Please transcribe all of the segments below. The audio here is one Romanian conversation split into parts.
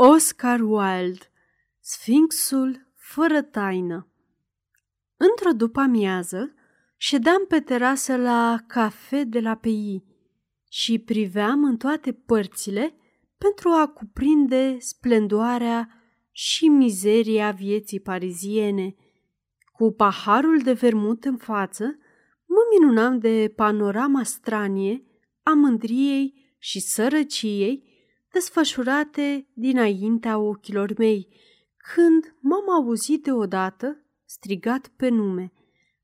Oscar Wilde Sfinxul fără taină Într-o după-amiază, ședeam pe terasă la cafe de la PI și priveam în toate părțile pentru a cuprinde splendoarea și mizeria vieții pariziene. Cu paharul de vermut în față, mă minunam de panorama stranie a mândriei și sărăciei desfășurate dinaintea ochilor mei, când m-am auzit deodată strigat pe nume.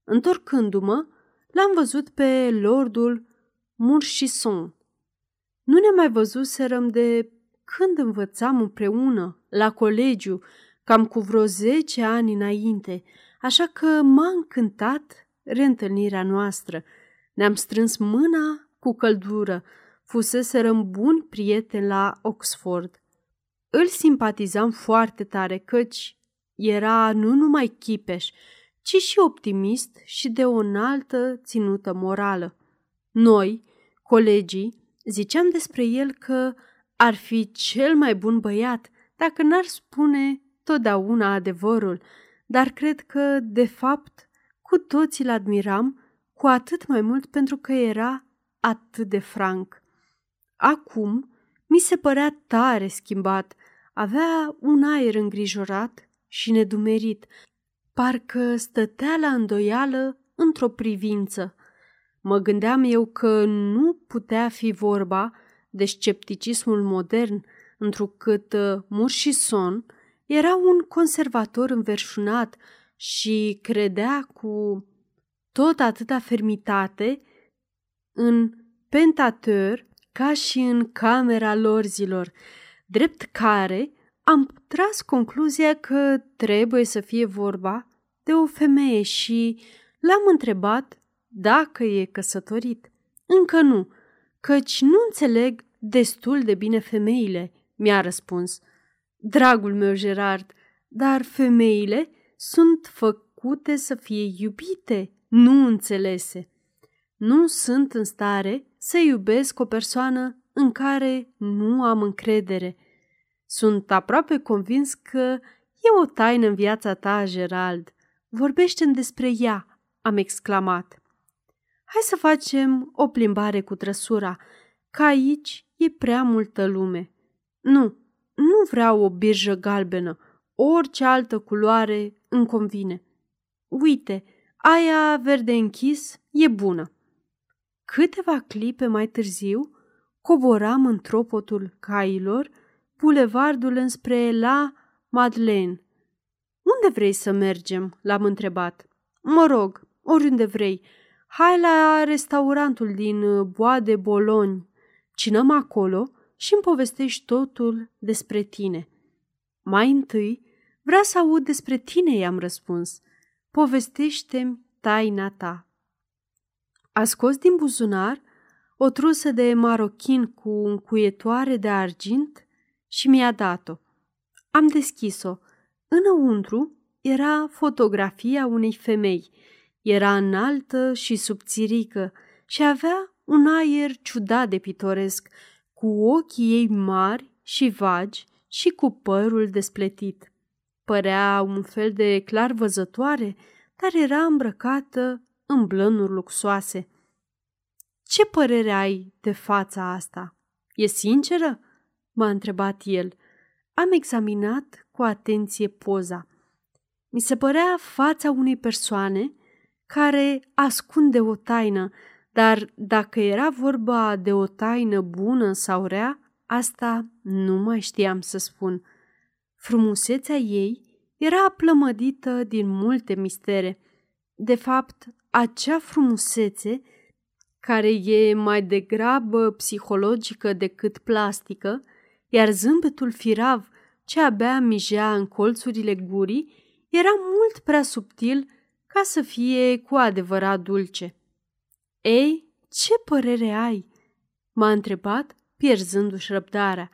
Întorcându-mă, l-am văzut pe lordul Murchison. Nu ne mai văzuserăm de când învățam împreună, la colegiu, cam cu vreo zece ani înainte, așa că m-a încântat reîntâlnirea noastră. Ne-am strâns mâna cu căldură, fuseserăm buni prieteni la Oxford. Îl simpatizam foarte tare căci era nu numai chipeș, ci și optimist și de o înaltă ținută morală. Noi, colegii, ziceam despre el că ar fi cel mai bun băiat dacă n-ar spune totdeauna adevărul, dar cred că, de fapt, cu toții îl admiram, cu atât mai mult pentru că era atât de franc. Acum mi se părea tare schimbat, avea un aer îngrijorat și nedumerit, parcă stătea la îndoială într-o privință. Mă gândeam eu că nu putea fi vorba de scepticismul modern, întrucât uh, Murchison era un conservator înverșunat și credea cu tot atâta fermitate în pentateur ca și în camera lorzilor, drept care am tras concluzia că trebuie să fie vorba de o femeie și l-am întrebat dacă e căsătorit. Încă nu, căci nu înțeleg destul de bine femeile, mi-a răspuns. Dragul meu, Gerard, dar femeile sunt făcute să fie iubite, nu înțelese. Nu sunt în stare să iubesc o persoană în care nu am încredere. Sunt aproape convins că e o taină în viața ta, Gerald. Vorbește-mi despre ea, am exclamat. Hai să facem o plimbare cu trăsura, că aici e prea multă lume. Nu, nu vreau o birjă galbenă, orice altă culoare îmi convine. Uite, aia verde închis e bună. Câteva clipe mai târziu, coboram în tropotul cailor bulevardul înspre la Madeleine. Unde vrei să mergem?" l-am întrebat. Mă rog, oriunde vrei. Hai la restaurantul din Bois de Bologne. Cinăm acolo și îmi povestești totul despre tine. Mai întâi, vreau să aud despre tine, i-am răspuns. Povestește-mi taina ta. A scos din buzunar o trusă de marochin cu încuietoare de argint și mi-a dat-o. Am deschis-o. Înăuntru era fotografia unei femei. Era înaltă și subțirică și avea un aer ciudat de pitoresc, cu ochii ei mari și vagi și cu părul despletit. Părea un fel de clar văzătoare, dar era îmbrăcată în blănuri luxoase. Ce părere ai de fața asta? E sinceră?" m-a întrebat el. Am examinat cu atenție poza. Mi se părea fața unei persoane care ascunde o taină, dar dacă era vorba de o taină bună sau rea, asta nu mai știam să spun. Frumusețea ei era plămădită din multe mistere. De fapt, acea frumusețe, care e mai degrabă psihologică decât plastică, iar zâmbetul firav ce abia mijea în colțurile gurii era mult prea subtil ca să fie cu adevărat dulce. Ei, ce părere ai?" m-a întrebat, pierzându-și răbdarea.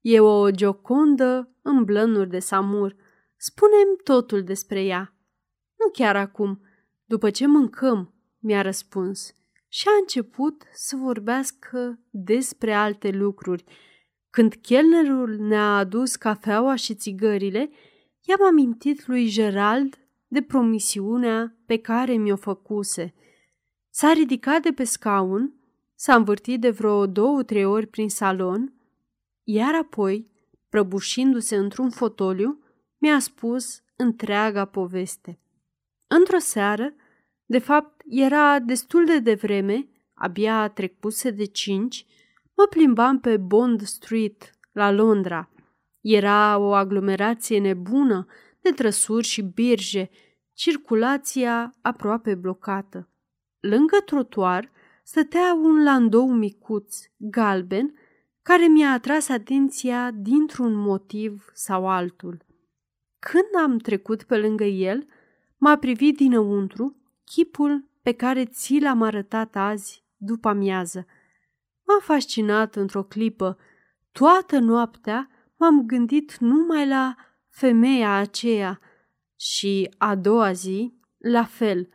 E o giocondă în blănuri de samur. Spunem totul despre ea. Nu chiar acum, după ce mâncăm, mi-a răspuns. Și a început să vorbească despre alte lucruri, Când chelnerul ne-a adus cafeaua și țigările, ne-a adus cafeaua și țigările, i-am amintit lui Gerald de promisiunea pe care mi-o făcuse. S-a ridicat de pe scaun, s-a învârtit de vreo două-trei ori prin salon, iar apoi, prăbușindu-se într-un fotoliu, mi-a spus întreaga poveste. Într-o seară, de fapt era destul de devreme, abia trecuse de cinci, mă plimbam pe Bond Street, la Londra. Era o aglomerație nebună de trăsuri și birje, circulația aproape blocată. Lângă trotuar stătea un landou micuț, galben, care mi-a atras atenția dintr-un motiv sau altul. Când am trecut pe lângă el, m-a privit dinăuntru chipul pe care ți l-am arătat azi după amiază. M-a fascinat într-o clipă. Toată noaptea m-am gândit numai la femeia aceea și a doua zi, la fel.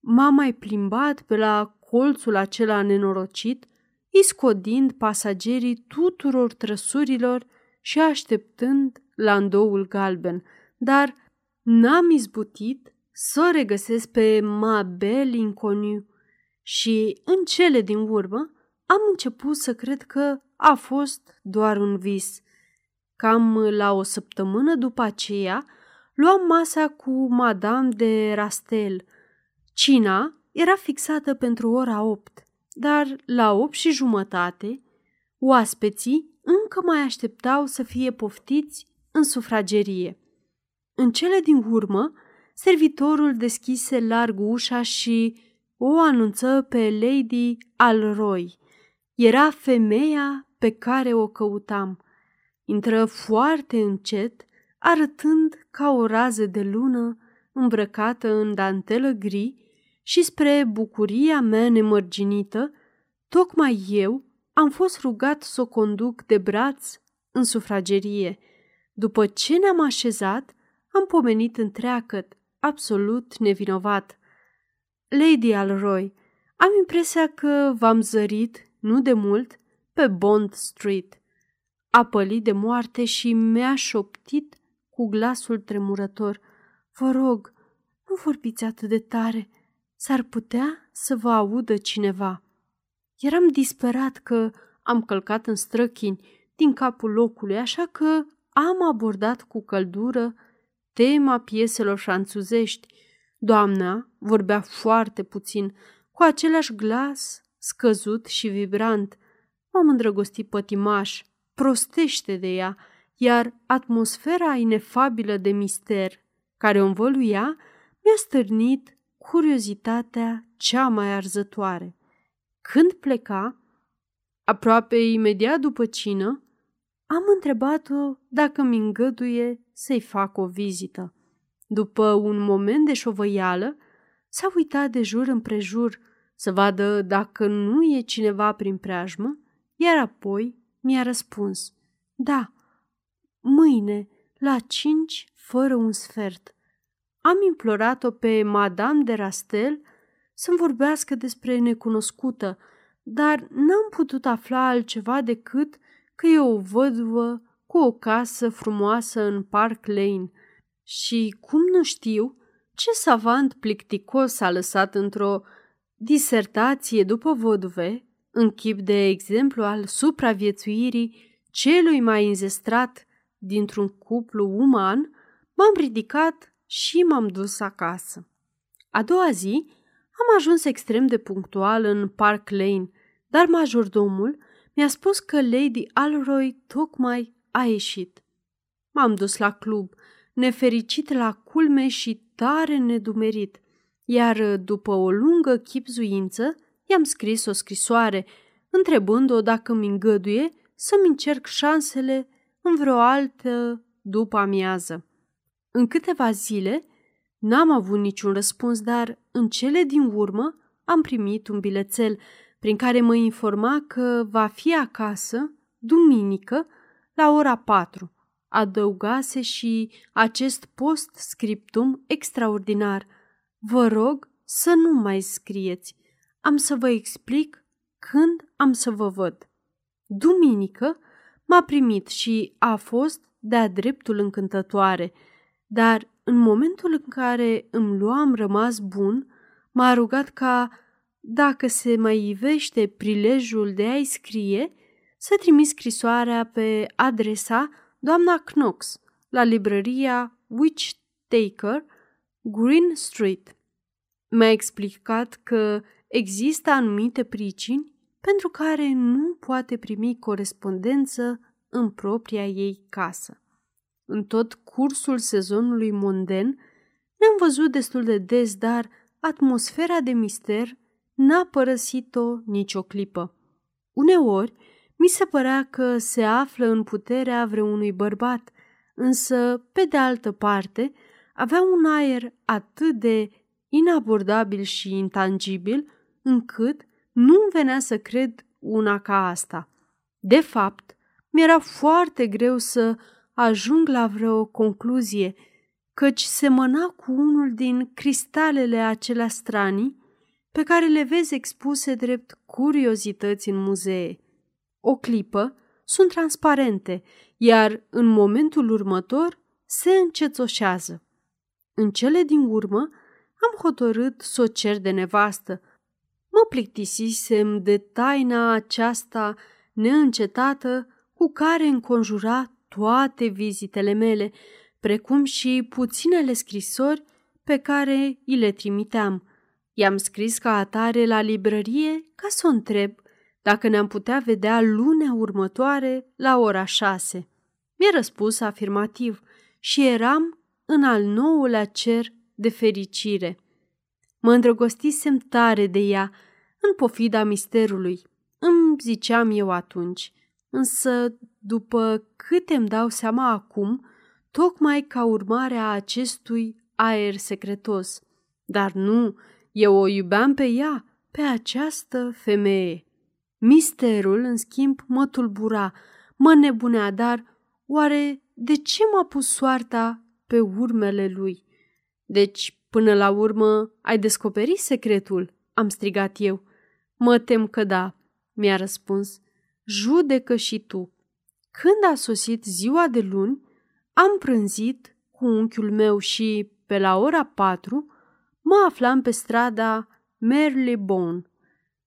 M-am mai plimbat pe la colțul acela nenorocit, iscodind pasagerii tuturor trăsurilor și așteptând landoul galben, dar n-am izbutit să o regăsesc pe Mabel Inconiu și în cele din urmă am început să cred că a fost doar un vis. Cam la o săptămână după aceea, luam masa cu Madame de Rastel. Cina era fixată pentru ora opt, dar la opt și jumătate, oaspeții încă mai așteptau să fie poftiți în sufragerie. În cele din urmă, servitorul deschise larg ușa și o anunță pe Lady Alroy. Era femeia pe care o căutam. Intră foarte încet, arătând ca o rază de lună îmbrăcată în dantelă gri și spre bucuria mea nemărginită, tocmai eu am fost rugat să o conduc de braț în sufragerie. După ce ne-am așezat, am pomenit întreagăt, absolut nevinovat. Lady Alroy, am impresia că v-am zărit, nu de mult, pe Bond Street. A pălit de moarte și mi-a șoptit cu glasul tremurător. Vă rog, nu vorbiți atât de tare. S-ar putea să vă audă cineva. Eram disperat că am călcat în străchini din capul locului, așa că am abordat cu căldură tema pieselor franțuzești. Doamna vorbea foarte puțin, cu același glas scăzut și vibrant. M-am îndrăgostit pătimaș, prostește de ea, iar atmosfera inefabilă de mister care o învăluia mi-a stârnit curiozitatea cea mai arzătoare. Când pleca, aproape imediat după cină, am întrebat-o dacă mi îngăduie să-i fac o vizită. După un moment de șovăială, s-a uitat de jur împrejur să vadă dacă nu e cineva prin preajmă, iar apoi mi-a răspuns, da, mâine, la cinci, fără un sfert. Am implorat-o pe Madame de Rastel să-mi vorbească despre necunoscută, dar n-am putut afla altceva decât că e o văduvă cu o casă frumoasă în Park Lane și, cum nu știu, ce savant plicticos a lăsat într-o disertație după văduve, în chip de exemplu al supraviețuirii celui mai înzestrat dintr-un cuplu uman, m-am ridicat și m-am dus acasă. A doua zi am ajuns extrem de punctual în Park Lane, dar majordomul mi-a spus că Lady Alroy tocmai a ieșit. M-am dus la club, nefericit la culme și tare nedumerit, iar după o lungă chipzuință i-am scris o scrisoare, întrebând-o dacă mi îngăduie să-mi încerc șansele în vreo altă după amiază. În câteva zile n-am avut niciun răspuns, dar în cele din urmă am primit un bilețel prin care mă informa că va fi acasă, duminică, la ora 4. Adăugase și acest post-scriptum extraordinar. Vă rog să nu mai scrieți. Am să vă explic când am să vă văd. Duminică m-a primit și a fost de-a dreptul încântătoare, dar în momentul în care îmi luam rămas bun, m-a rugat ca, dacă se mai ivește prilejul de a-i scrie, să trimis scrisoarea pe adresa doamna Knox, la librăria Witch Taker, Green Street. Mi-a explicat că există anumite pricini pentru care nu poate primi corespondență în propria ei casă. În tot cursul sezonului monden ne-am văzut destul de des, dar atmosfera de mister n-a părăsit-o nicio clipă. Uneori, mi se părea că se află în puterea vreunui bărbat, însă, pe de altă parte, avea un aer atât de inabordabil și intangibil, încât nu-mi venea să cred una ca asta. De fapt, mi-era foarte greu să ajung la vreo concluzie, căci semăna cu unul din cristalele acelea stranii pe care le vezi expuse drept curiozități în muzee. O clipă sunt transparente, iar în momentul următor se încețoșează. În cele din urmă am hotărât să o cer de nevastă. Mă plictisisem de taina aceasta neîncetată cu care înconjura toate vizitele mele, precum și puținele scrisori pe care îi le trimiteam. I-am scris ca atare la librărie ca să o întreb dacă ne-am putea vedea lunea următoare la ora șase. Mi-a răspuns afirmativ și eram în al nouălea cer de fericire. Mă îndrăgostisem tare de ea, în pofida misterului, îmi ziceam eu atunci, însă după câte îmi dau seama acum, tocmai ca urmare a acestui aer secretos. Dar nu, eu o iubeam pe ea, pe această femeie. Misterul, în schimb, mă tulbura, mă nebunea, dar oare de ce m-a pus soarta pe urmele lui? Deci, până la urmă, ai descoperit secretul? Am strigat eu. Mă tem că da, mi-a răspuns. Judecă și tu. Când a sosit ziua de luni, am prânzit cu unchiul meu și, pe la ora patru, mă aflam pe strada Merlebone.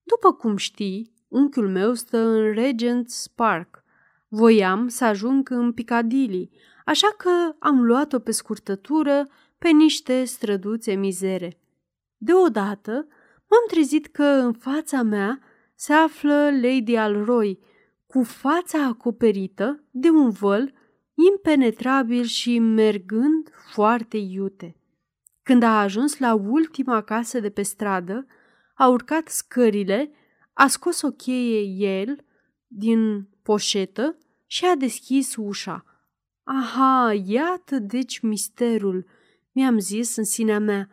După cum știi, unchiul meu stă în Regent's Park. Voiam să ajung în Piccadilly, așa că am luat-o pe scurtătură pe niște străduțe mizere. Deodată m-am trezit că în fața mea se află Lady Alroy, cu fața acoperită de un văl impenetrabil și mergând foarte iute. Când a ajuns la ultima casă de pe stradă, a urcat scările, a scos o cheie el din poșetă și a deschis ușa. Aha, iată deci misterul, mi-am zis în sinea mea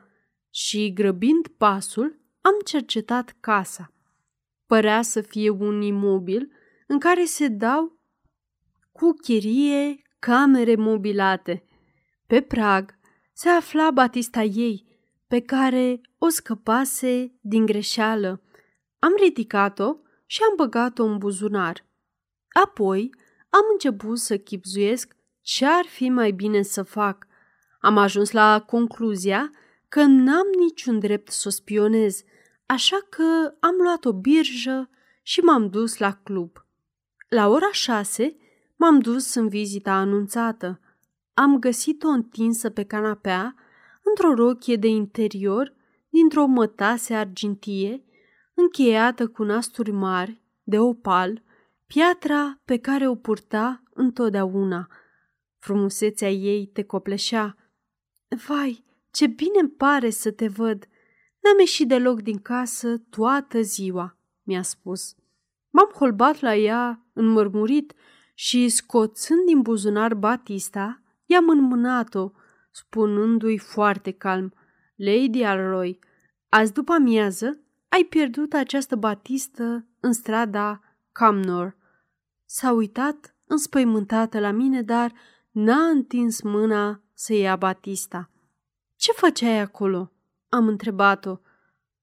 și, grăbind pasul, am cercetat casa. Părea să fie un imobil în care se dau cu chirie camere mobilate. Pe prag se afla batista ei, pe care o scăpase din greșeală. Am ridicat-o și am băgat-o în buzunar. Apoi am început să chipzuiesc ce ar fi mai bine să fac. Am ajuns la concluzia că n-am niciun drept să o spionez, așa că am luat o birjă și m-am dus la club. La ora șase m-am dus în vizita anunțată. Am găsit-o întinsă pe canapea, într-o rochie de interior, dintr-o mătase argintie, încheiată cu nasturi mari, de opal, piatra pe care o purta întotdeauna. Frumusețea ei te copleșea. Vai, ce bine îmi pare să te văd! N-am ieșit deloc din casă toată ziua, mi-a spus. M-am holbat la ea înmărmurit și, scoțând din buzunar Batista, i-am înmânat-o, spunându-i foarte calm, Lady Alroy, azi după amiază ai pierdut această batistă în strada Camnor. S-a uitat înspăimântată la mine, dar n-a întins mâna să ia batista. Ce făceai acolo?" am întrebat-o.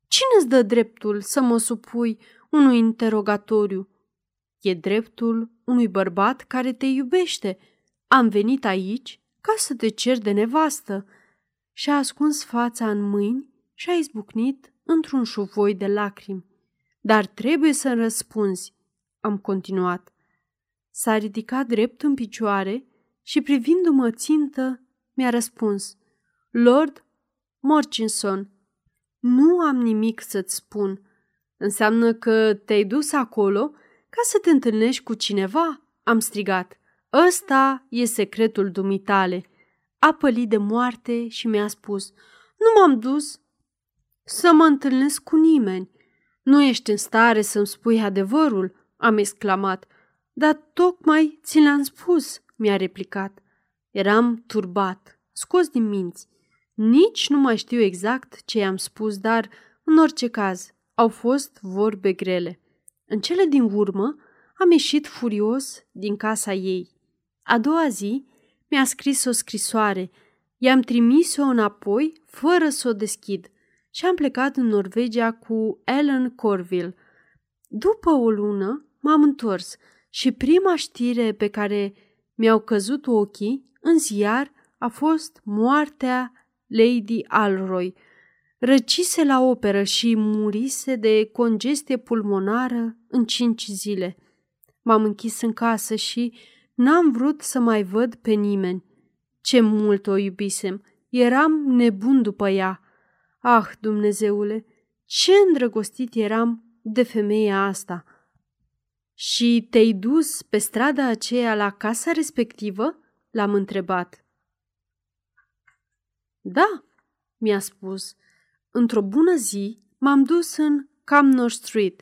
Cine îți dă dreptul să mă supui unui interogatoriu? E dreptul unui bărbat care te iubește. Am venit aici ca să te cer de nevastă. Și-a ascuns fața în mâini și a izbucnit într-un șuvoi de lacrimi. Dar trebuie să răspunzi, am continuat. S-a ridicat drept în picioare și privindu-mă țintă, mi-a răspuns. Lord Morchinson, nu am nimic să-ți spun. Înseamnă că te-ai dus acolo ca să te întâlnești cu cineva? Am strigat. Ăsta e secretul dumitale. A pălit de moarte și mi-a spus. Nu m-am dus să mă întâlnesc cu nimeni. Nu ești în stare să-mi spui adevărul, am exclamat. Dar tocmai ți l-am spus, mi-a replicat. Eram turbat, scos din minți. Nici nu mai știu exact ce i-am spus, dar, în orice caz, au fost vorbe grele. În cele din urmă, am ieșit furios din casa ei. A doua zi, mi-a scris o scrisoare. I-am trimis-o înapoi, fără să o deschid, și am plecat în Norvegia cu Ellen Corville. După o lună, m-am întors și prima știre pe care mi-au căzut ochii în ziar a fost moartea Lady Alroy. Răcise la operă și murise de congestie pulmonară în cinci zile. M-am închis în casă și n-am vrut să mai văd pe nimeni. Ce mult o iubisem! Eram nebun după ea. Ah, Dumnezeule, ce îndrăgostit eram de femeia asta! Și te-ai dus pe strada aceea la casa respectivă? L-am întrebat. Da, mi-a spus. Într-o bună zi m-am dus în Camnor Street.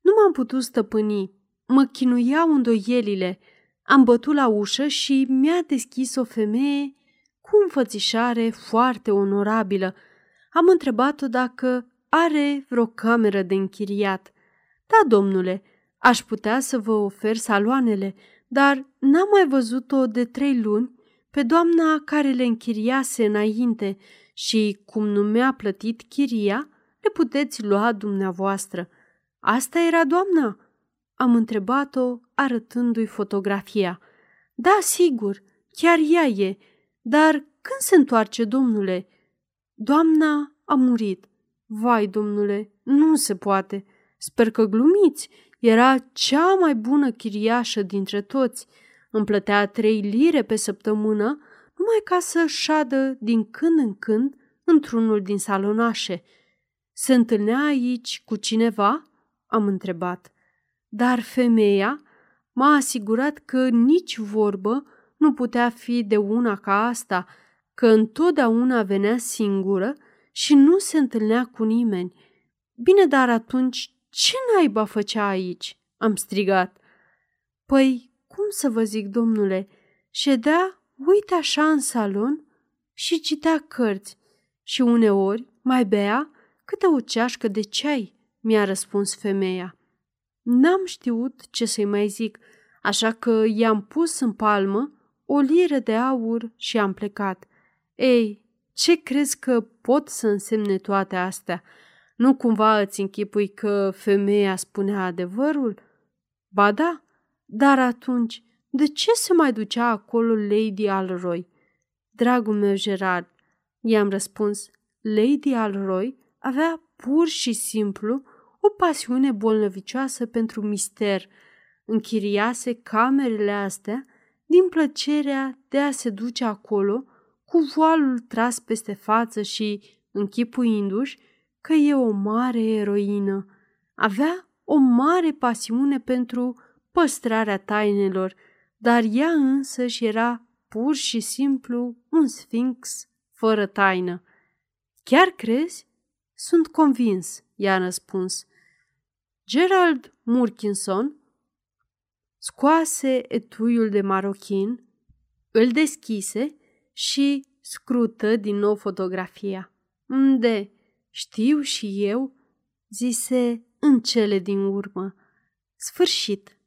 Nu m-am putut stăpâni. Mă chinuiau îndoielile. Am bătut la ușă și mi-a deschis o femeie cu înfățișare foarte onorabilă. Am întrebat-o dacă are vreo cameră de închiriat. Da, domnule, aș putea să vă ofer saloanele, dar n-am mai văzut-o de trei luni pe doamna care le închiriase înainte și, cum nu mi-a plătit chiria, le puteți lua dumneavoastră. Asta era doamna?" Am întrebat-o arătându-i fotografia. Da, sigur, chiar ea e, dar când se întoarce, domnule?" Doamna a murit. Vai, domnule, nu se poate. Sper că glumiți. Era cea mai bună chiriașă dintre toți. Îmi plătea trei lire pe săptămână, numai ca să șadă din când în când într-unul din salonașe. Se întâlnea aici cu cineva? Am întrebat. Dar femeia m-a asigurat că nici vorbă nu putea fi de una ca asta, că întotdeauna venea singură și nu se întâlnea cu nimeni. Bine, dar atunci ce naiba făcea aici? Am strigat. Păi, cum să vă zic, domnule, ședea, uite așa în salon și citea cărți și uneori mai bea câte o ceașcă de ceai, mi-a răspuns femeia. N-am știut ce să-i mai zic, așa că i-am pus în palmă o liră de aur și am plecat. Ei, ce crezi că pot să însemne toate astea? Nu cumva îți închipui că femeia spunea adevărul? Ba da, dar atunci, de ce se mai ducea acolo Lady Alroy? Dragul meu Gerard, i-am răspuns, Lady Alroy avea pur și simplu o pasiune bolnăvicioasă pentru mister. Închiriase camerele astea din plăcerea de a se duce acolo cu voalul tras peste față și închipuindu-și că e o mare eroină. Avea o mare pasiune pentru păstrarea tainelor, dar ea însă și era pur și simplu un sfinx fără taină. Chiar crezi? Sunt convins, i-a răspuns. Gerald Murkinson scoase etuiul de marochin, îl deschise și scrută din nou fotografia. Unde? Știu și eu, zise în cele din urmă. Sfârșit.